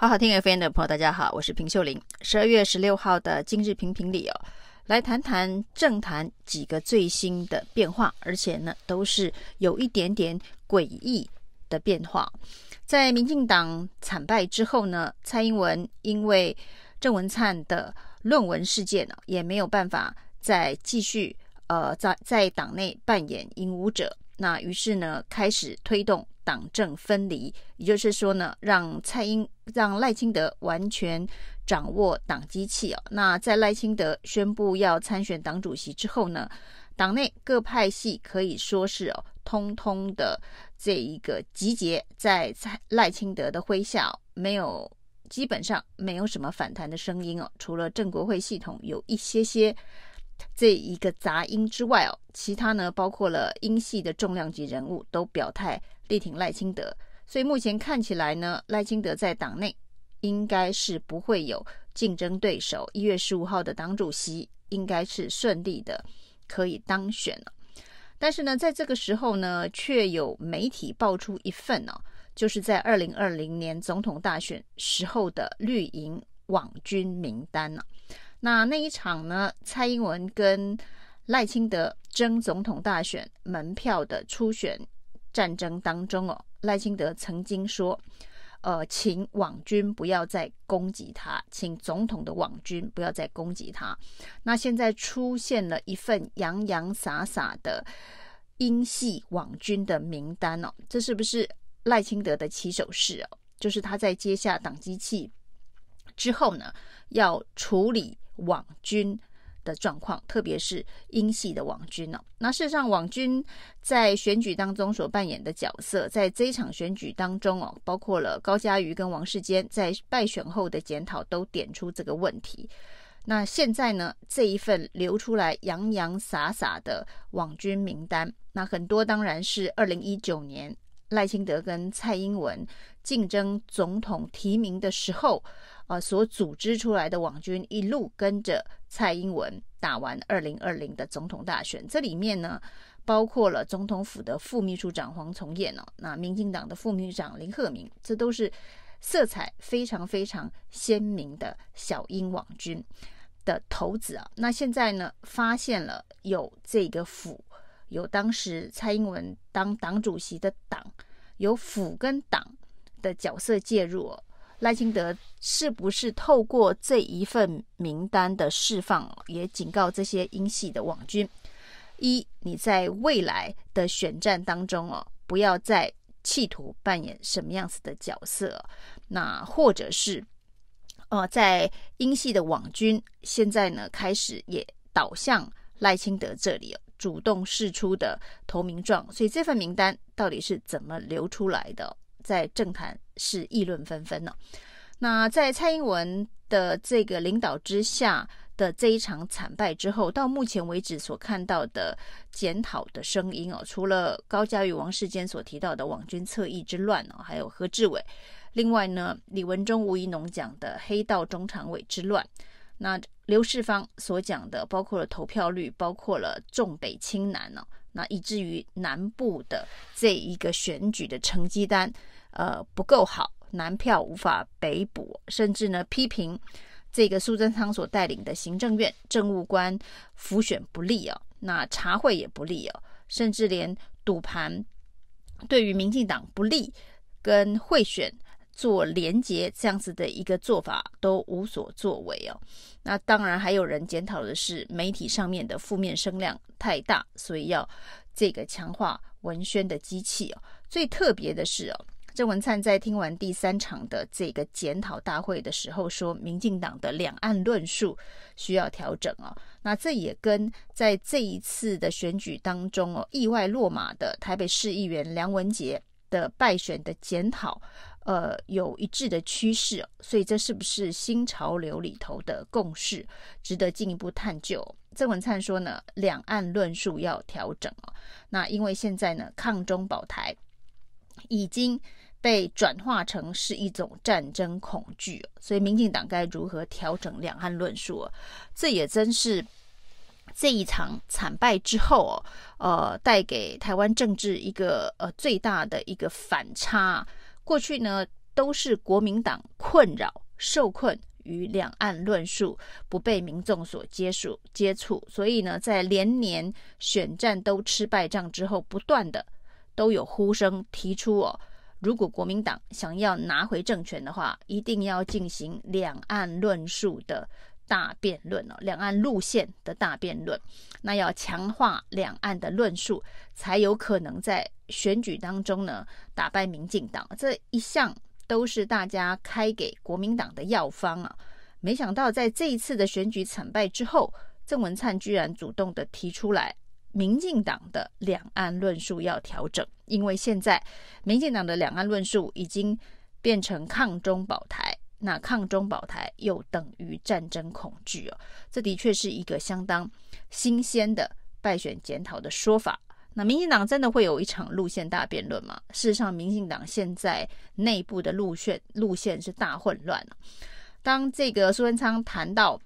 好好听 FM 的朋友，大家好，我是平秀玲。十二月十六号的今日评评里哦，来谈谈政坛几个最新的变化，而且呢，都是有一点点诡异的变化。在民进党惨败之后呢，蔡英文因为郑文灿的论文事件呢，也没有办法再继续呃在在党内扮演引武者，那于是呢，开始推动。党政分离，也就是说呢，让蔡英让赖清德完全掌握党机器哦。那在赖清德宣布要参选党主席之后呢，党内各派系可以说是哦，通通的这一个集结在蔡赖清德的麾下，没有基本上没有什么反弹的声音哦。除了正国会系统有一些些这一个杂音之外哦，其他呢，包括了英系的重量级人物都表态。力挺赖清德，所以目前看起来呢，赖清德在党内应该是不会有竞争对手。一月十五号的党主席应该是顺利的可以当选了。但是呢，在这个时候呢，却有媒体爆出一份呢、就是在二零二零年总统大选时候的绿营网军名单呢。那那一场呢，蔡英文跟赖清德争总统大选门票的初选。战争当中哦，赖清德曾经说：“呃，请网军不要再攻击他，请总统的网军不要再攻击他。”那现在出现了一份洋洋洒洒的英系网军的名单哦，这是不是赖清德的起手式哦？就是他在接下党机器之后呢，要处理网军。的状况，特别是英系的网军呢、哦？那事实上，网军在选举当中所扮演的角色，在这一场选举当中哦，包括了高嘉瑜跟王世坚在败选后的检讨，都点出这个问题。那现在呢，这一份流出来洋洋洒洒的网军名单，那很多当然是二零一九年赖清德跟蔡英文竞争总统提名的时候。啊，所组织出来的网军一路跟着蔡英文打完二零二零的总统大选，这里面呢，包括了总统府的副秘书长黄从彦哦，那民进党的副秘书长林鹤明，这都是色彩非常非常鲜明的小英网军的头子啊。那现在呢，发现了有这个府，有当时蔡英文当党主席的党，有府跟党的角色介入哦。赖清德是不是透过这一份名单的释放，也警告这些英系的网军：一，你在未来的选战当中哦，不要再企图扮演什么样子的角色。那或者是，呃，在英系的网军现在呢，开始也倒向赖清德这里，主动释出的投名状。所以这份名单到底是怎么流出来的？在政坛是议论纷纷呢。那在蔡英文的这个领导之下的这一场惨败之后，到目前为止所看到的检讨的声音哦，除了高嘉瑜、王世坚所提到的网军侧翼之乱哦，还有何志伟，另外呢，李文忠、吴怡农讲的黑道中常委之乱，那刘世芳所讲的包括了投票率，包括了重北轻南哦，那以至于南部的这一个选举的成绩单。呃，不够好，南票无法北补，甚至呢批评这个苏贞昌所带领的行政院政务官辅选不利哦，那查会也不利哦，甚至连赌盘对于民进党不利，跟贿选做连结这样子的一个做法都无所作为哦。那当然还有人检讨的是媒体上面的负面声量太大，所以要这个强化文宣的机器哦。最特别的是哦。郑文灿在听完第三场的这个检讨大会的时候说，民进党的两岸论述需要调整哦。那这也跟在这一次的选举当中哦，意外落马的台北市议员梁文杰的败选的检讨，呃，有一致的趋势。所以这是不是新潮流里头的共识，值得进一步探究。郑文灿说呢，两岸论述要调整哦。那因为现在呢，抗中保台已经。被转化成是一种战争恐惧，所以民进党该如何调整两岸论述？这也真是这一场惨败之后，呃，带给台湾政治一个呃最大的一个反差。过去呢，都是国民党困扰、受困于两岸论述，不被民众所接触。接触，所以呢，在连年选战都吃败仗之后，不断的都有呼声提出哦，如果国民党想要拿回政权的话，一定要进行两岸论述的大辩论哦，两岸路线的大辩论，那要强化两岸的论述，才有可能在选举当中呢打败民进党。这一向都是大家开给国民党的药方啊！没想到在这一次的选举惨败之后，郑文灿居然主动的提出来，民进党的两岸论述要调整，因为现在民进党的两岸论述已经变成抗中保台。那抗中保台又等于战争恐惧哦，这的确是一个相当新鲜的败选检讨的说法。那民进党真的会有一场路线大辩论吗？事实上，民进党现在内部的路线路线是大混乱。当这个苏文昌谈到。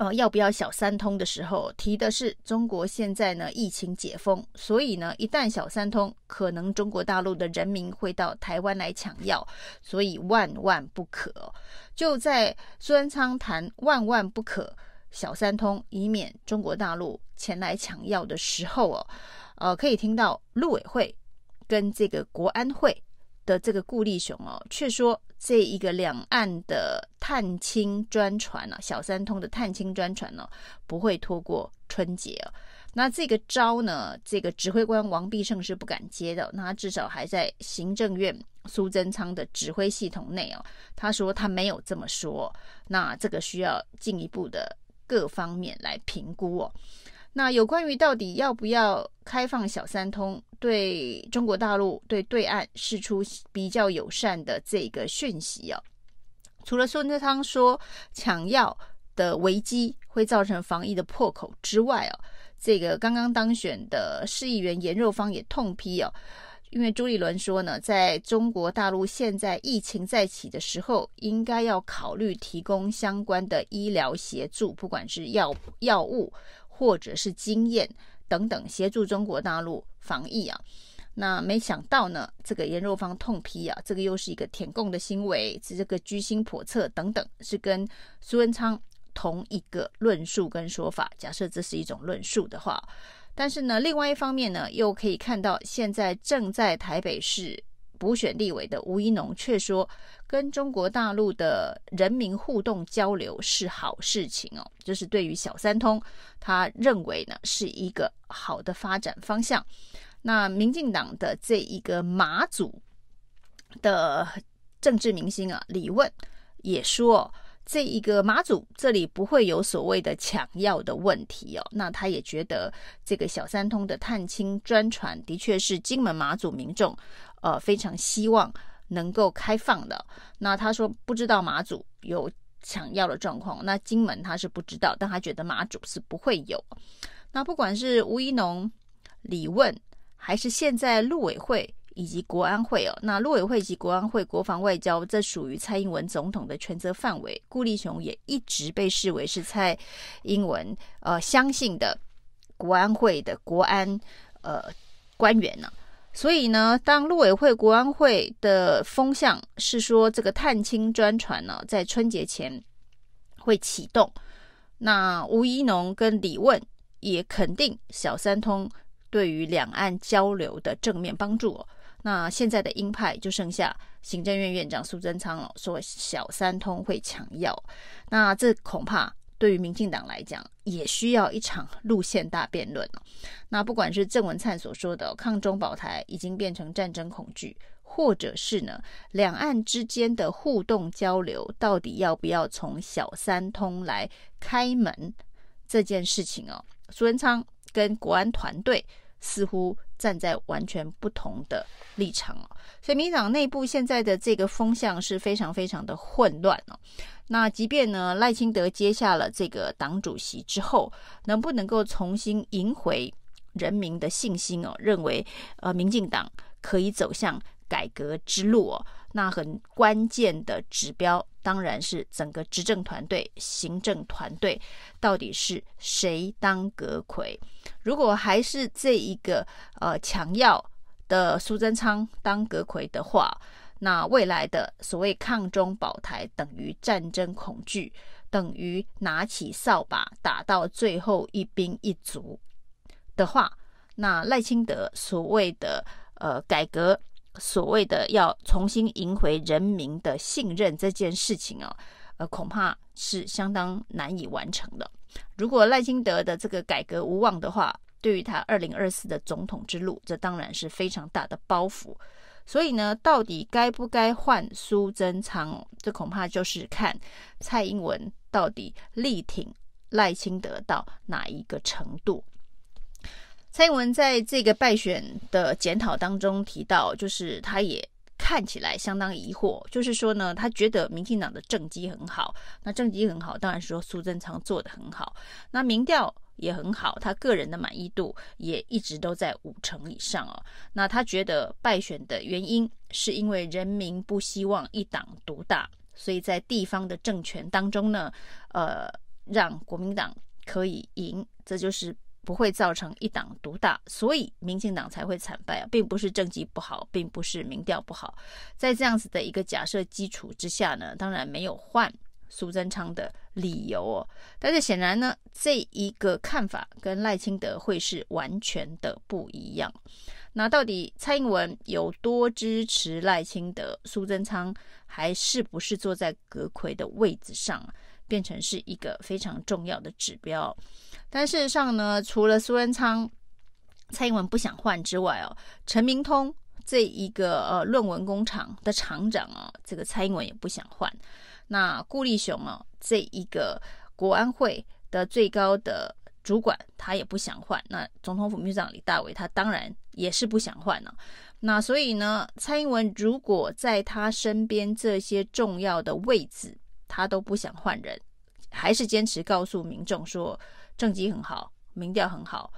呃，要不要小三通的时候，提的是中国现在呢疫情解封，所以呢，一旦小三通，可能中国大陆的人民会到台湾来抢药，所以万万不可。就在苏贞昌谈万万不可小三通，以免中国大陆前来抢药的时候哦，呃，可以听到陆委会跟这个国安会的这个顾立雄哦，却说。这一个两岸的探亲专船啊，小三通的探亲专船呢，不会拖过春节啊。那这个招呢，这个指挥官王必胜是不敢接的。那他至少还在行政院苏贞昌的指挥系统内哦，他说他没有这么说。那这个需要进一步的各方面来评估哦。那有关于到底要不要开放小三通，对中国大陆对对岸释出比较友善的这个讯息哦，除了孙志昌说抢药的危机会造成防疫的破口之外哦，这个刚刚当选的市议员严若芳也痛批哦，因为朱立伦说呢，在中国大陆现在疫情再起的时候，应该要考虑提供相关的医疗协助，不管是药药物。或者是经验等等协助中国大陆防疫啊，那没想到呢，这个颜若芳痛批啊，这个又是一个舔共的行为，是这个居心叵测等等，是跟苏文昌同一个论述跟说法。假设这是一种论述的话，但是呢，另外一方面呢，又可以看到现在正在台北市。补选立委的吴怡农却说，跟中国大陆的人民互动交流是好事情哦，就是对于小三通，他认为呢是一个好的发展方向。那民进党的这一个马祖的政治明星啊，李问也说。这一个马祖这里不会有所谓的抢药的问题哦，那他也觉得这个小三通的探亲专船的确是金门马祖民众呃非常希望能够开放的。那他说不知道马祖有抢药的状况，那金门他是不知道，但他觉得马祖是不会有。那不管是吴怡农、李问，还是现在陆委会。以及国安会哦，那陆委会及国安会国防外交，这属于蔡英文总统的权责范围。顾立雄也一直被视为是蔡英文呃相信的国安会的国安呃官员呢、所以呢，当陆委会国安会的风向是说这个探亲专船呢、在春节前会启动，那吴怡农跟李问也肯定小三通对于两岸交流的正面帮助、哦。那现在的鹰派就剩下行政院院长苏贞昌了，说小三通会抢药，那这恐怕对于民进党来讲也需要一场路线大辩论。那不管是郑文灿所说的抗中保台已经变成战争恐惧，或者是呢两岸之间的互动交流到底要不要从小三通来开门这件事情哦，苏文昌跟国安团队似乎。站在完全不同的立场哦，所以民进党内部现在的这个风向是非常非常的混乱哦。那即便呢赖清德接下了这个党主席之后，能不能够重新赢回人民的信心哦？认为呃民进党可以走向改革之路哦。那很关键的指标当然是整个执政团队、行政团队到底是谁当阁揆。如果还是这一个呃强要的苏贞昌当阁揆的话，那未来的所谓抗中保台等于战争恐惧，等于拿起扫把打到最后一兵一卒的话，那赖清德所谓的呃改革，所谓的要重新赢回人民的信任这件事情啊，呃恐怕是相当难以完成的。如果赖清德的这个改革无望的话，对于他二零二四的总统之路，这当然是非常大的包袱。所以呢，到底该不该换苏贞昌？这恐怕就是看蔡英文到底力挺赖清德到哪一个程度。蔡英文在这个败选的检讨当中提到，就是他也看起来相当疑惑，就是说呢，他觉得民进党的政绩很好，那政绩很好，当然说苏贞昌做得很好，那民调也很好，他个人的满意度也一直都在五成以上哦。那他觉得败选的原因是因为人民不希望一党独大，所以在地方的政权当中呢，呃，让国民党可以赢，这就是。不会造成一党独大，所以民进党才会惨败啊，并不是政绩不好，并不是民调不好。在这样子的一个假设基础之下呢，当然没有换苏贞昌的理由哦。但是显然呢，这一个看法跟赖清德会是完全的不一样。那到底蔡英文有多支持赖清德？苏贞昌还是不是坐在阁揆的位置上，变成是一个非常重要的指标。但事实上呢，除了苏贞昌、蔡英文不想换之外哦，陈明通这一个呃论文工厂的厂长啊、哦，这个蔡英文也不想换。那顾立雄啊、哦，这一个国安会的最高的主管，他也不想换。那总统府秘书长李大伟，他当然也是不想换了、那所以呢，蔡英文如果在他身边这些重要的位置，他都不想换人，还是坚持告诉民众说。政绩很好，民调很好，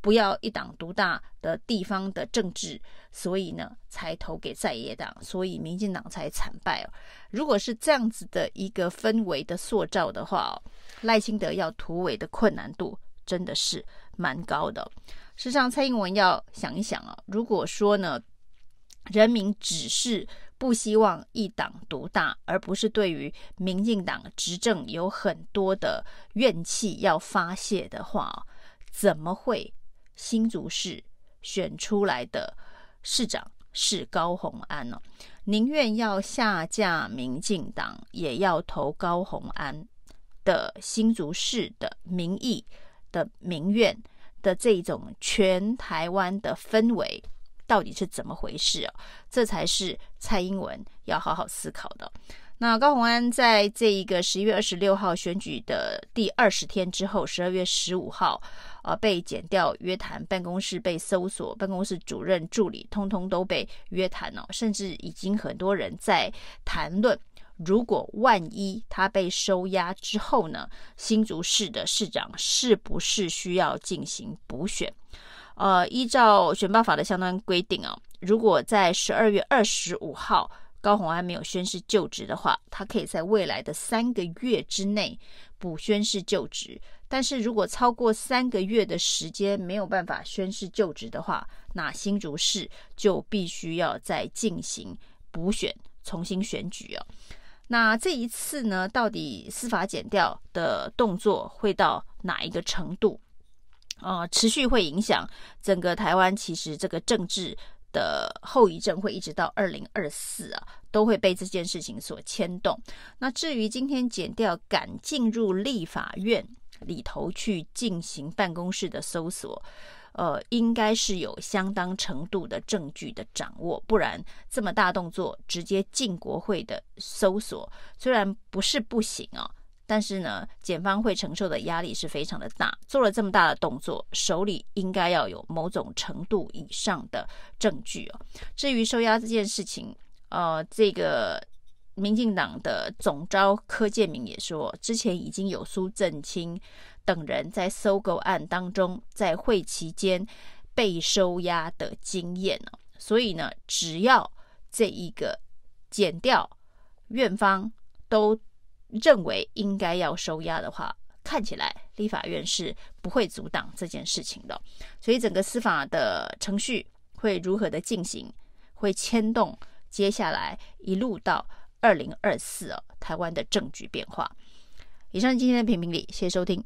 不要一党独大的地方的政治，所以呢，才投给在野党，所以民进党才惨败哦。如果是这样子的一个氛围的塑造的话哦，赖清德要突围的困难度真的是蛮高的。事实上，蔡英文要想一想啊，如果说呢，人民只是。不希望一党独大，而不是对于民进党执政有很多的怨气要发泄的话，怎么会新竹市选出来的市长是高虹安呢？宁愿要下架民进党，也要投高虹安的新竹市的民意的民怨的这种全台湾的氛围。到底是怎么回事啊？这才是蔡英文要好好思考的。那高虹安在这一个十一月二十六号选举的第二十天之后，十二月十五号，呃，被检调约谈，办公室被搜索，办公室主任、助理通通都被约谈了，甚至已经很多人在谈论，如果万一他被收押之后呢，新竹市的市长是不是需要进行补选？呃，依照选罢法的相关规定啊，如果在十二月二十五号高虹安没有宣誓就职的话，他可以在未来的三个月之内补宣誓就职。但是如果超过三个月的时间没有办法宣誓就职的话，那新竹市就必须要再进行补选，重新选举啊。那这一次呢，到底司法减调的动作会到哪一个程度？啊、持续会影响整个台湾。其实这个政治的后遗症会一直到二零二四啊，都会被这件事情所牵动。那至于今天检调敢进入立法院里头去进行办公室的搜索，呃，应该是有相当程度的证据的掌握，不然这么大动作直接进国会的搜索，虽然不是不行啊。但是呢，检方会承受的压力是非常的大。做了这么大的动作，手里应该要有某种程度以上的证据哦。至于收押这件事情，呃，这个民进党的总召柯建铭也说，之前已经有苏正清等人在搜狗案当中，在会期间被收押的经验哦。所以呢，只要这一个检调院方都。认为应该要收押的话，看起来立法院是不会阻挡这件事情的。所以整个司法的程序会如何的进行，会牵动接下来一路到二零二四哦，台湾的政局变化。以上今天的评评理，谢谢收听。